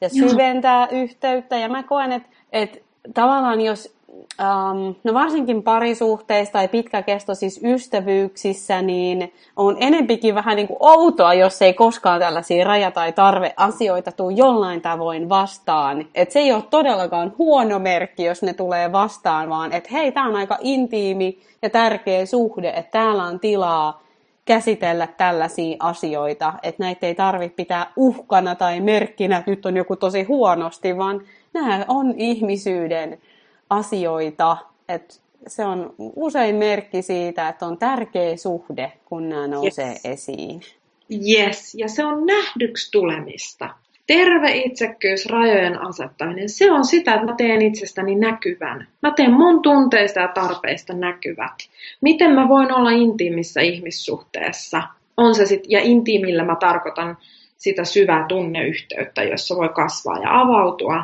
ja syventää Joo. yhteyttä. Ja mä koen, että, että tavallaan jos Um, no varsinkin parisuhteissa tai pitkäkestoisissa ystävyyksissä, niin on enempikin vähän niin kuin outoa, jos ei koskaan tällaisia raja- tai tarveasioita tule jollain tavoin vastaan. Et se ei ole todellakaan huono merkki, jos ne tulee vastaan, vaan että hei, tämä on aika intiimi ja tärkeä suhde, että täällä on tilaa käsitellä tällaisia asioita, että näitä ei tarvitse pitää uhkana tai merkkinä, että nyt on joku tosi huonosti, vaan nämä on ihmisyyden asioita, että se on usein merkki siitä, että on tärkeä suhde, kun nämä nousee yes. esiin. Yes, ja se on nähdyksi tulemista. Terve itsekkyys, rajojen asettaminen, se on sitä, että mä teen itsestäni näkyvän. Mä teen mun tunteista ja tarpeista näkyvät. Miten mä voin olla intiimissä ihmissuhteessa? On se sit, ja intiimillä mä tarkoitan sitä syvää tunneyhteyttä, jossa voi kasvaa ja avautua.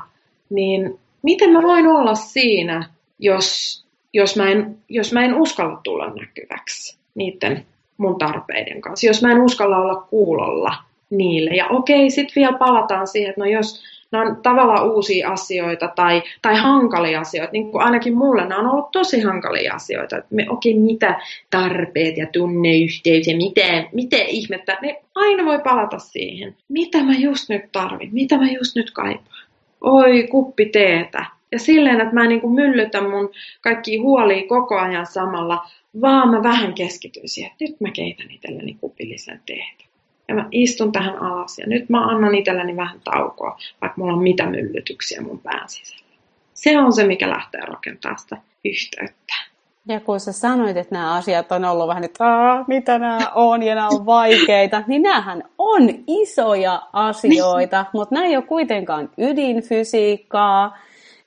Niin miten mä voin olla siinä, jos, jos, mä en, jos mä en uskalla tulla näkyväksi niiden mun tarpeiden kanssa, jos mä en uskalla olla kuulolla niille. Ja okei, sitten vielä palataan siihen, että no jos nämä on tavallaan uusia asioita tai, tai hankalia asioita, niin kuin ainakin mulle nämä on ollut tosi hankalia asioita, että me, okei, mitä tarpeet ja tunneyhteys ja miten, miten ihmettä, ne aina voi palata siihen, mitä mä just nyt tarvin, mitä mä just nyt kaipaan oi kuppi teetä. Ja silleen, että mä en niin kuin myllytä mun kaikki huolia koko ajan samalla, vaan mä vähän keskityn siihen, että nyt mä keitän itselleni kupillisen teetä. Ja mä istun tähän alas ja nyt mä annan itselleni vähän taukoa, vaikka mulla on mitä myllytyksiä mun pään sisällä. Se on se, mikä lähtee rakentamaan sitä yhteyttä. Ja kun sä sanoit, että nämä asiat on ollut vähän, että mitä nämä on ja nämä on vaikeita, <laughs> niin näähän on isoja asioita, niin. mutta nämä ei ole kuitenkaan ydinfysiikkaa.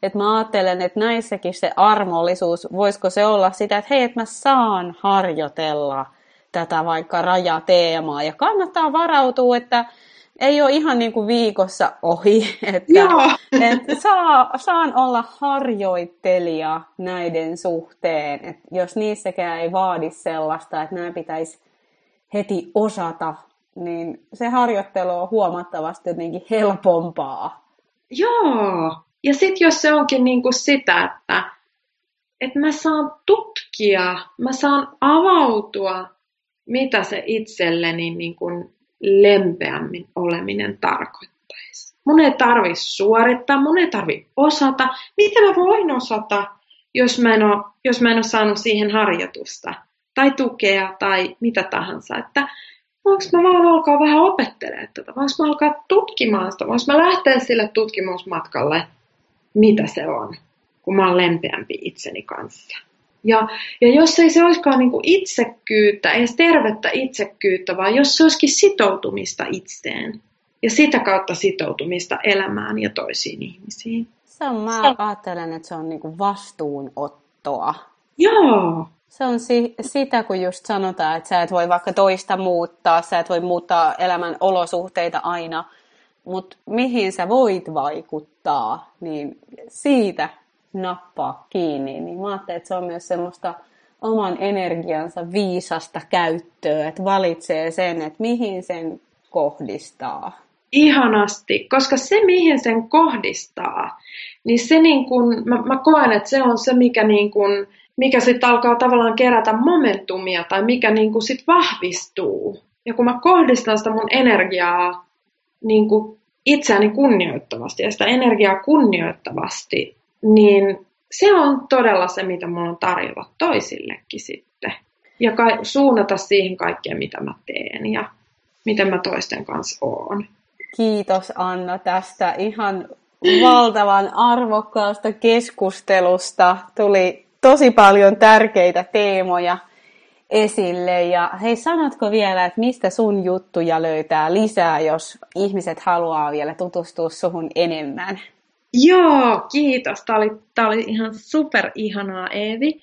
Että mä ajattelen, että näissäkin se armollisuus, voisiko se olla sitä, että hei, että mä saan harjoitella tätä vaikka rajateemaa. Ja kannattaa varautua, että ei ole ihan niin kuin viikossa ohi, <laughs> että, että saa, saan olla harjoittelija näiden suhteen, että jos niissäkään ei vaadi sellaista, että nämä pitäisi heti osata, niin se harjoittelu on huomattavasti jotenkin helpompaa. Joo, ja sitten jos se onkin niin kuin sitä, että, että mä saan tutkia, mä saan avautua, mitä se itselleni niin kuin lempeämmin oleminen tarkoittaisi. Mun ei tarvi suorittaa, mun ei tarvi osata. Mitä mä voin osata, jos mä en ole, jos mä en ole saanut siihen harjoitusta tai tukea tai mitä tahansa. Että voinko mä vaan alkaa vähän opettelemaan tätä, voinko mä alkaa tutkimaan sitä, voinko mä lähteä sille tutkimusmatkalle, mitä se on, kun mä oon lempeämpi itseni kanssa. Ja, ja jos ei se olisikaan niin kuin itsekkyyttä, ei edes tervettä itsekkyyttä, vaan jos se olisikin sitoutumista itseen ja sitä kautta sitoutumista elämään ja toisiin ihmisiin. Se on, mä ajattelen, että se on niin kuin vastuunottoa. Joo. Se on si- sitä, kun just sanotaan, että sä et voi vaikka toista muuttaa, sä et voi muuttaa elämän olosuhteita aina, mutta mihin sä voit vaikuttaa, niin siitä nappaa kiinni, niin mä ajattelin, että se on myös semmoista oman energiansa viisasta käyttöä, että valitsee sen, että mihin sen kohdistaa. Ihanasti, koska se mihin sen kohdistaa, niin se niin kun, mä, mä koen, että se on se, mikä, niin kun, mikä sitten alkaa tavallaan kerätä momentumia tai mikä niin kun sit vahvistuu. Ja kun mä kohdistan sitä mun energiaa niin kun itseäni kunnioittavasti ja sitä energiaa kunnioittavasti, niin se on todella se, mitä mulla on tarjolla toisillekin sitten. Ja ka- suunnata siihen kaikkeen, mitä mä teen ja miten mä toisten kanssa oon. Kiitos Anna tästä ihan valtavan arvokkaasta keskustelusta. Tuli tosi paljon tärkeitä teemoja esille. Ja hei, sanotko vielä, että mistä sun juttuja löytää lisää, jos ihmiset haluaa vielä tutustua suhun enemmän? Joo, kiitos. Tämä oli, tämä oli ihan super ihanaa, Eevi.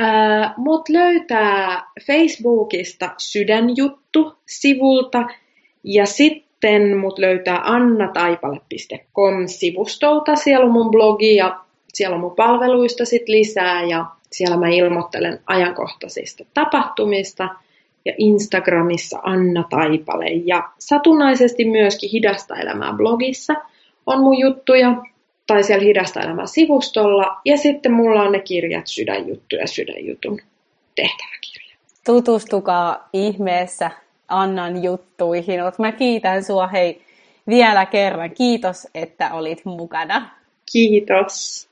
Äh, mut löytää Facebookista sydänjuttu-sivulta ja sitten mut löytää annataipale.com-sivustolta. Siellä on mun blogi ja siellä on mun palveluista sit lisää ja siellä mä ilmoittelen ajankohtaisista tapahtumista ja Instagramissa Anna Taipale ja satunnaisesti myöskin Hidasta elämää blogissa on mun juttuja tai siellä Hidasta elämää sivustolla. Ja sitten mulla on ne kirjat Sydänjuttu ja Sydänjutun tehtäväkirja. Tutustukaa ihmeessä Annan juttuihin. Mä kiitän sua hei vielä kerran. Kiitos, että olit mukana. Kiitos.